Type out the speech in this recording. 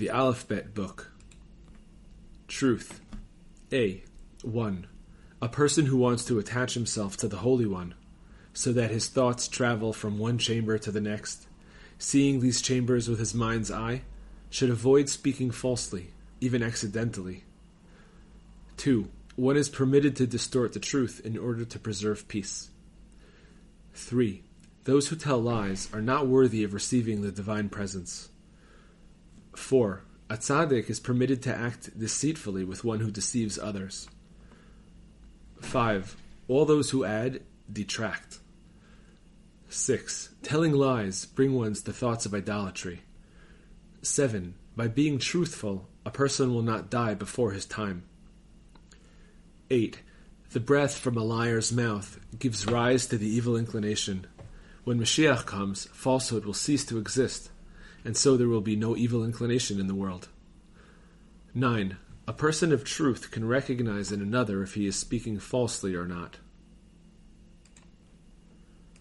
The Aleph-Bet Book. Truth. A. 1. A person who wants to attach himself to the Holy One, so that his thoughts travel from one chamber to the next, seeing these chambers with his mind's eye, should avoid speaking falsely, even accidentally. 2. One is permitted to distort the truth in order to preserve peace. 3. Those who tell lies are not worthy of receiving the divine presence. 4. A tzaddik is permitted to act deceitfully with one who deceives others. 5. All those who add detract. 6. Telling lies bring ones to thoughts of idolatry. 7. By being truthful, a person will not die before his time. 8. The breath from a liar's mouth gives rise to the evil inclination. When Mashiach comes, falsehood will cease to exist, and so there will be no evil inclination in the world. 9. A person of truth can recognize in another if he is speaking falsely or not.